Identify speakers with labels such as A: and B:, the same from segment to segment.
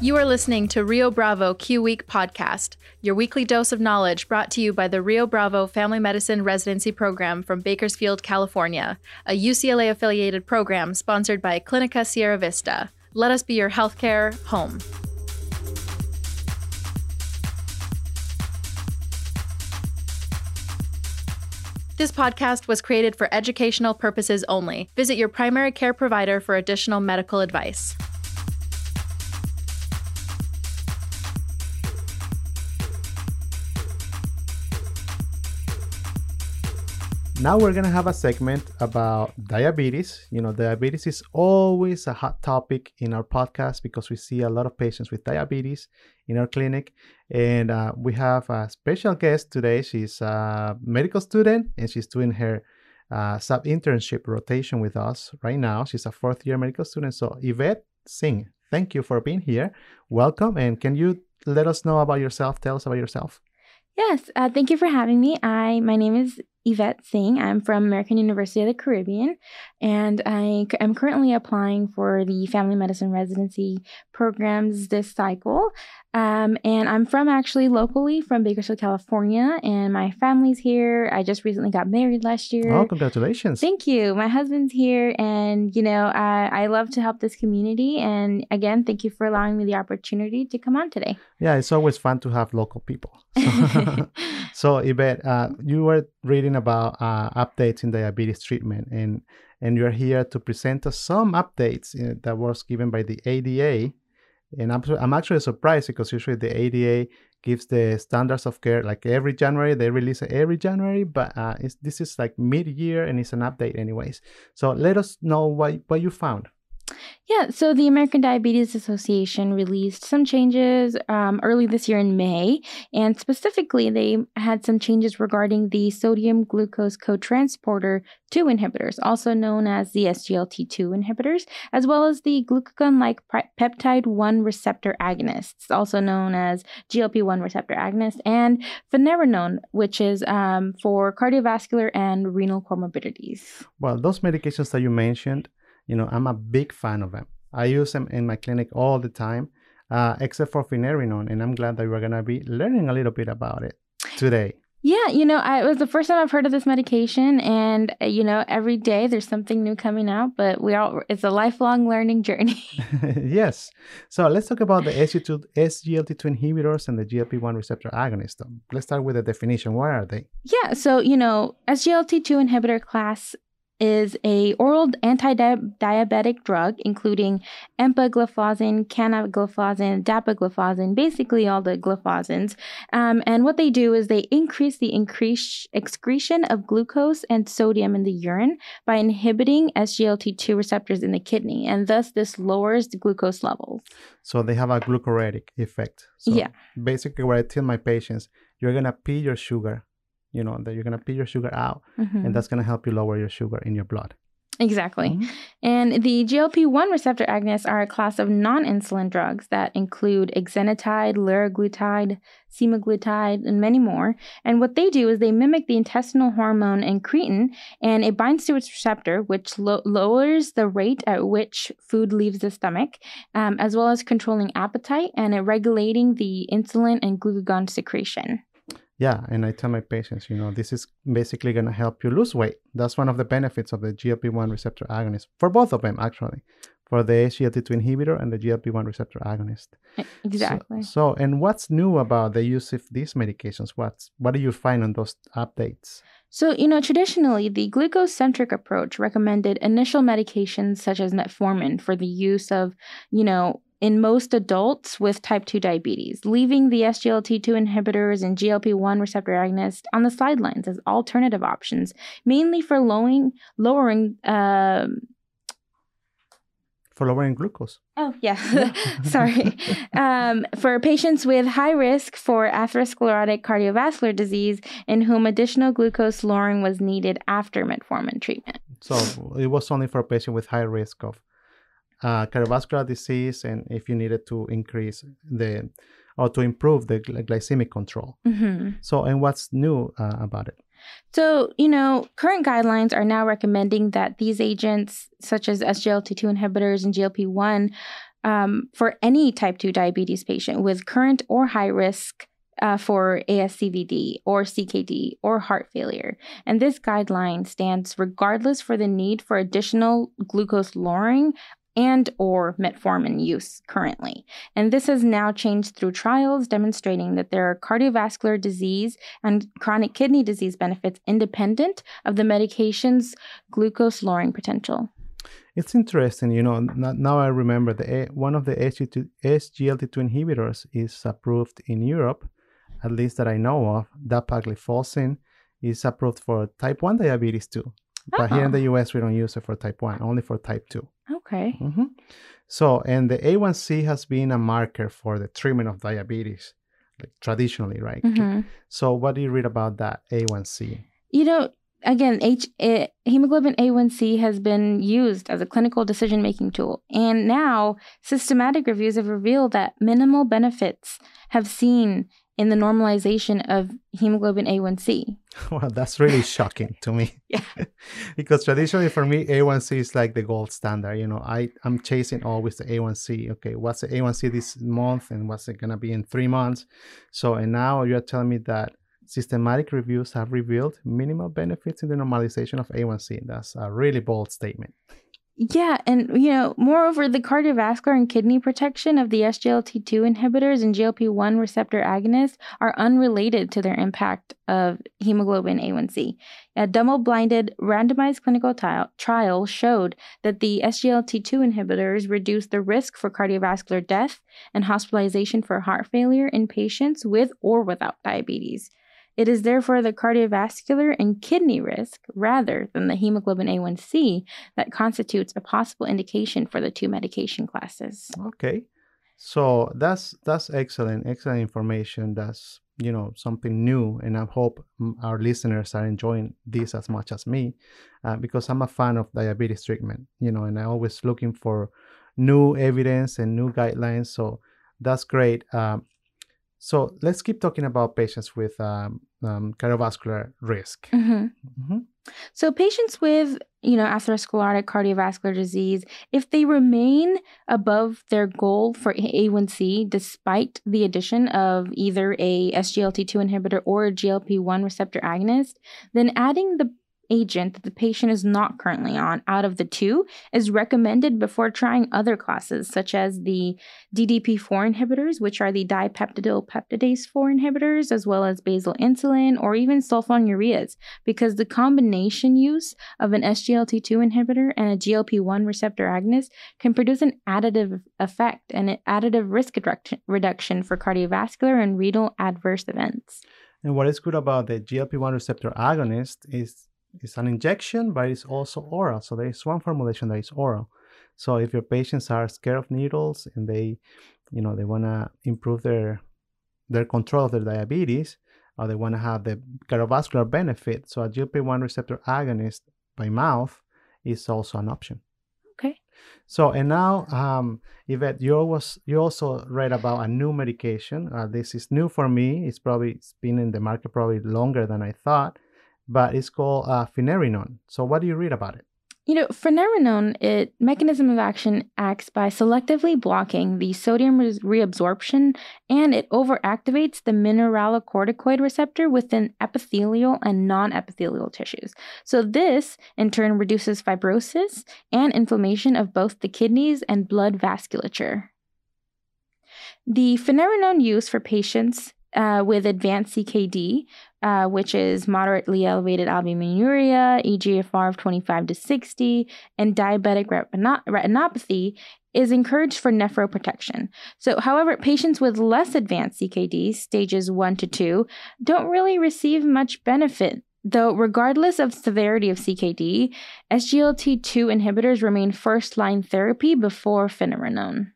A: You are listening to Rio Bravo Q Week podcast, your weekly dose of knowledge brought to you by the Rio Bravo Family Medicine Residency Program from Bakersfield, California, a UCLA affiliated program sponsored by Clinica Sierra Vista. Let us be your healthcare home. This podcast was created for educational purposes only. Visit your primary care provider for additional medical advice.
B: Now we're gonna have a segment about diabetes. You know, diabetes is always a hot topic in our podcast because we see a lot of patients with diabetes in our clinic, and uh, we have a special guest today. She's a medical student and she's doing her uh, sub internship rotation with us right now. She's a fourth year medical student. So Yvette Singh, thank you for being here. Welcome, and can you let us know about yourself? Tell us about yourself.
C: Yes, uh, thank you for having me. I my name is Yvette Singh. I'm from American University of the Caribbean, and I am currently applying for the family medicine residency programs this cycle. Um, and I'm from actually locally from Bakersfield, California, and my family's here. I just recently got married last year.
B: Oh, congratulations!
C: Thank you. My husband's here, and you know, I, I love to help this community. And again, thank you for allowing me the opportunity to come on today.
B: Yeah, it's always fun to have local people. So, so Yvette, uh, you were reading about uh, updates in diabetes treatment, and and you're here to present us some updates uh, that was given by the ADA and I'm, I'm actually surprised because usually the ADA gives the standards of care like every January. They release it every January, but uh, this is like mid-year and it's an update anyways. So let us know what, what you found.
C: Yeah, so the American Diabetes Association released some changes um, early this year in May, and specifically, they had some changes regarding the sodium glucose cotransporter 2 inhibitors, also known as the SGLT2 inhibitors, as well as the glucagon like peptide 1 receptor agonists, also known as GLP 1 receptor agonists, and finerenone, which is um, for cardiovascular and renal comorbidities.
B: Well, those medications that you mentioned, you know, I'm a big fan of them. I use them in my clinic all the time, uh, except for finerenone, and I'm glad that we're gonna be learning a little bit about it today.
C: Yeah, you know, I, it was the first time I've heard of this medication, and uh, you know, every day there's something new coming out. But we all—it's a lifelong learning journey.
B: yes. So let's talk about the SGLT2, SGLT2 inhibitors and the GLP-1 receptor agonist. Let's start with the definition. What are they?
C: Yeah. So you know, SGLT2 inhibitor class is a oral anti-diabetic drug including empagliflozin, canagliflozin, dapagliflozin, basically all the gliflozins. Um, and what they do is they increase the increase excretion of glucose and sodium in the urine by inhibiting SGLT2 receptors in the kidney, and thus this lowers the glucose levels.
B: So they have a glucuretic effect. So
C: yeah.
B: Basically, what I tell my patients, you're gonna pee your sugar you know that you're going to pee your sugar out mm-hmm. and that's going to help you lower your sugar in your blood
C: Exactly. Mm-hmm. And the GLP 1 receptor agonists are a class of non insulin drugs that include exenatide, liraglutide, semaglutide, and many more. And what they do is they mimic the intestinal hormone incretin and it binds to its receptor, which lo- lowers the rate at which food leaves the stomach, um, as well as controlling appetite and regulating the insulin and glucagon secretion
B: yeah and i tell my patients you know this is basically going to help you lose weight that's one of the benefits of the glp-1 receptor agonist for both of them actually for the SGLT2 inhibitor and the GLP-1 receptor agonist.
C: Exactly.
B: So, so, and what's new about the use of these medications? What's what do you find on those updates?
C: So, you know, traditionally, the glucose centric approach recommended initial medications such as metformin for the use of, you know, in most adults with type 2 diabetes, leaving the SGLT2 inhibitors and GLP 1 receptor agonists on the sidelines as alternative options, mainly for lowering, lowering uh,
B: for lowering glucose.
C: Oh, yeah. Sorry. um, for patients with high risk for atherosclerotic cardiovascular disease in whom additional glucose lowering was needed after metformin treatment.
B: So it was only for patients with high risk of uh, cardiovascular disease and if you needed to increase the or to improve the glycemic control. Mm-hmm. So, and what's new uh, about it?
C: So, you know, current guidelines are now recommending that these agents, such as SGLT2 inhibitors and GLP 1, um, for any type 2 diabetes patient with current or high risk uh, for ASCVD or CKD or heart failure. And this guideline stands regardless for the need for additional glucose lowering and or metformin use currently. And this has now changed through trials demonstrating that there are cardiovascular disease and chronic kidney disease benefits independent of the medication's glucose lowering potential.
B: It's interesting, you know. Now I remember the one of the SGLT2 inhibitors is approved in Europe, at least that I know of. Dapagliflozin is approved for type 1 diabetes too. But here in the US, we don't use it for type 1, only for type 2.
C: Okay.
B: Mm-hmm. So, and the A1C has been a marker for the treatment of diabetes, like traditionally, right?
C: Mm-hmm.
B: So, what do you read about that A1C?
C: You know, again, H, hemoglobin A1C has been used as a clinical decision making tool. And now systematic reviews have revealed that minimal benefits have seen in the normalization of hemoglobin A1C.
B: Well, that's really shocking to me.
C: Yeah.
B: because traditionally for me, A1C is like the gold standard. You know, I, I'm chasing always the A1C. Okay, what's the A1C this month and what's it going to be in three months? So, and now you're telling me that systematic reviews have revealed minimal benefits in the normalization of A1C. That's a really bold statement.
C: Yeah, and you know, moreover, the cardiovascular and kidney protection of the SGLT2 inhibitors and GLP1 receptor agonists are unrelated to their impact of hemoglobin A1C. A double-blinded randomized clinical t- trial showed that the SGLT2 inhibitors reduced the risk for cardiovascular death and hospitalization for heart failure in patients with or without diabetes. It is therefore the cardiovascular and kidney risk rather than the hemoglobin A1C that constitutes a possible indication for the two medication classes.
B: Okay. So that's that's excellent, excellent information. That's you know something new, and I hope our listeners are enjoying this as much as me, uh, because I'm a fan of diabetes treatment. You know, and I'm always looking for new evidence and new guidelines. So that's great. Um, so let's keep talking about patients with um, um, cardiovascular risk.
C: Mm-hmm. Mm-hmm. So patients with you know atherosclerotic cardiovascular disease, if they remain above their goal for A1C despite the addition of either a SGLT2 inhibitor or a GLP1 receptor agonist, then adding the agent that the patient is not currently on out of the two is recommended before trying other classes, such as the DDP4 inhibitors, which are the dipeptidyl peptidase 4 inhibitors, as well as basal insulin or even sulfonylureas, because the combination use of an SGLT2 inhibitor and a GLP1 receptor agonist can produce an additive effect and an additive risk reduction for cardiovascular and renal adverse events.
B: And what is good about the GLP-1 receptor agonist is it's an injection, but it's also oral. So there is one formulation that is oral. So if your patients are scared of needles and they, you know, they want to improve their their control of their diabetes, or they want to have the cardiovascular benefit, so a GLP-1 receptor agonist by mouth is also an option.
C: Okay.
B: So and now, um, Yvette, you was you also read about a new medication. Uh, this is new for me. It's probably it's been in the market probably longer than I thought but it's called uh, finerenone. So, what do you read about it?
C: You know, finerenone, it mechanism of action acts by selectively blocking the sodium re- reabsorption, and it overactivates the mineralocorticoid receptor within epithelial and non-epithelial tissues. So this, in turn, reduces fibrosis and inflammation of both the kidneys and blood vasculature. The finerenone use for patients uh, with advanced CKD, uh, which is moderately elevated albuminuria, EGFR of 25 to 60, and diabetic retinopathy, is encouraged for nephroprotection. So, however, patients with less advanced CKD, stages 1 to 2, don't really receive much benefit Though, regardless of severity of CKD, SGLT2 inhibitors remain first line therapy before finerenone.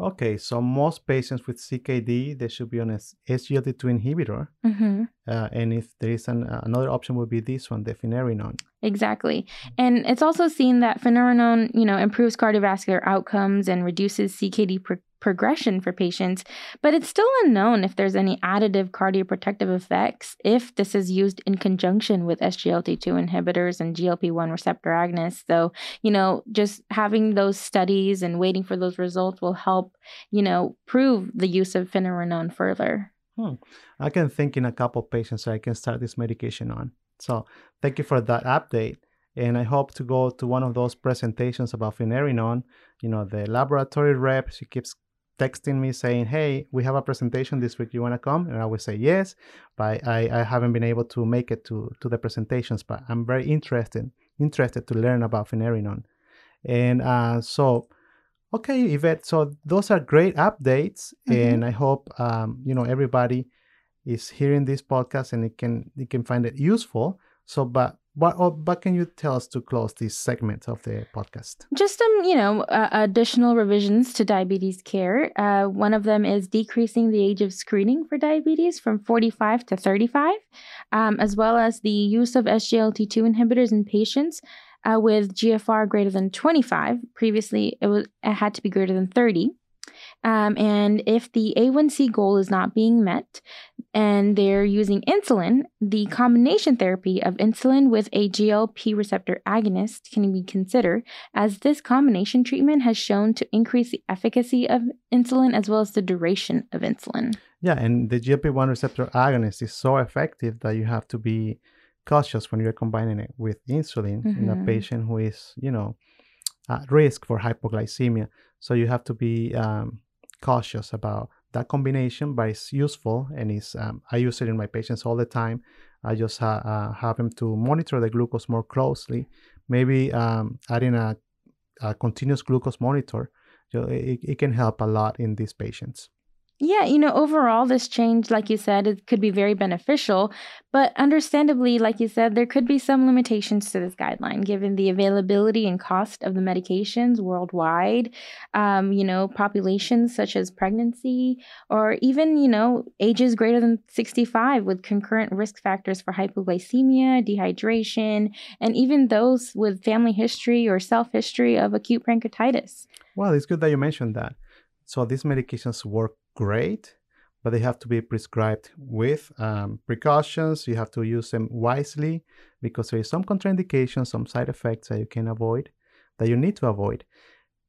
B: Okay, so most patients with CKD they should be on a SGLT2 inhibitor,
C: mm-hmm.
B: uh, and if there is an, uh, another option, would be this one, the finerenone.
C: Exactly. And it's also seen that finerenone, you know, improves cardiovascular outcomes and reduces CKD pro- progression for patients, but it's still unknown if there's any additive cardioprotective effects if this is used in conjunction with SGLT2 inhibitors and GLP1 receptor agonists. So, you know, just having those studies and waiting for those results will help, you know, prove the use of finerenone further.
B: Hmm. I can think in a couple patients that I can start this medication on. So thank you for that update. And I hope to go to one of those presentations about finerenone. You know, the laboratory rep, she keeps texting me saying, Hey, we have a presentation this week. You want to come? And I would say yes, but I, I haven't been able to make it to, to the presentations, but I'm very interested, interested to learn about finerenone. And uh, so, okay, Yvette, so those are great updates. Mm-hmm. And I hope, um, you know, everybody is hearing this podcast and it can it can find it useful. So, but what what can you tell us to close this segment of the podcast?
C: Just some, you know, uh, additional revisions to diabetes care. Uh, one of them is decreasing the age of screening for diabetes from 45 to 35, um, as well as the use of SGLT2 inhibitors in patients uh, with GFR greater than 25. Previously, it was it had to be greater than 30. Um, and if the A1C goal is not being met and they're using insulin, the combination therapy of insulin with a GLP receptor agonist can be considered, as this combination treatment has shown to increase the efficacy of insulin as well as the duration of insulin.
B: Yeah, and the GLP 1 receptor agonist is so effective that you have to be cautious when you're combining it with insulin mm-hmm. in a mm-hmm. patient who is, you know, at risk for hypoglycemia. So you have to be um, cautious about that combination, but it's useful and it's, um, I use it in my patients all the time. I just ha- uh, have them to monitor the glucose more closely. Maybe um, adding a, a, continuous glucose monitor, know, it, it can help a lot in these patients.
C: Yeah, you know, overall, this change, like you said, it could be very beneficial. But understandably, like you said, there could be some limitations to this guideline given the availability and cost of the medications worldwide, um, you know, populations such as pregnancy, or even, you know, ages greater than 65 with concurrent risk factors for hypoglycemia, dehydration, and even those with family history or self history of acute pancreatitis.
B: Well, it's good that you mentioned that. So these medications work great, but they have to be prescribed with um, precautions. You have to use them wisely because there is some contraindications, some side effects that you can avoid, that you need to avoid.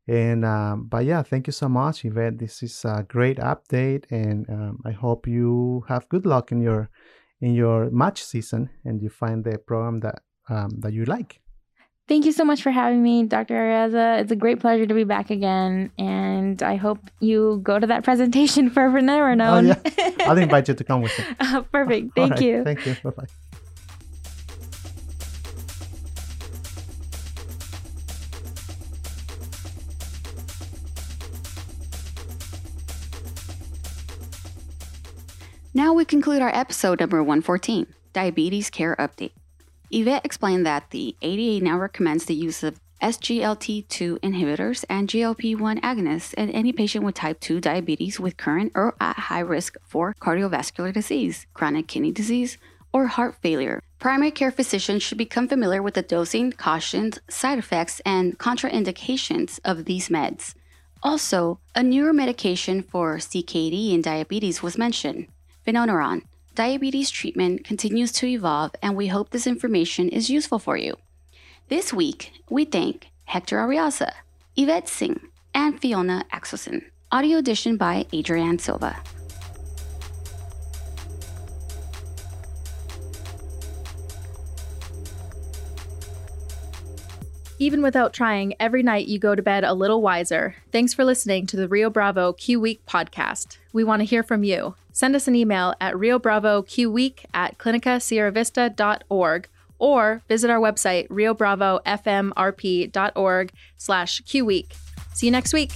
B: And um, but yeah, thank you so much, Yvette. This is a great update, and um, I hope you have good luck in your in your match season and you find the program that um, that you like.
C: Thank you so much for having me, Dr. Arreaza. It's a great pleasure to be back again, and I hope you go to that presentation for finerenone.
B: Oh, yeah. I'll invite you to come with me.
C: Uh, perfect. Thank right. you.
B: Thank you. Bye bye.
D: Now we conclude our episode number 114 Diabetes Care Update. Yvette explained that the ADA now recommends the use of SGLT2 inhibitors and GLP1 agonists in any patient with type 2 diabetes with current or at high risk for cardiovascular disease, chronic kidney disease, or heart failure. Primary care physicians should become familiar with the dosing, cautions, side effects, and contraindications of these meds. Also, a newer medication for CKD and diabetes was mentioned, finerenone diabetes treatment continues to evolve, and we hope this information is useful for you. This week, we thank Hector Arreaza, Yvette Singh, and Fiona Axelson. Audio edition by Adrienne Silva.
A: Even without trying, every night you go to bed a little wiser. Thanks for listening to the Rio Bravo Q Week podcast. We want to hear from you. Send us an email at riobravoqweek at clinicasierravista.org or visit our website, riobravofmrp.org slash qweek. See you next week.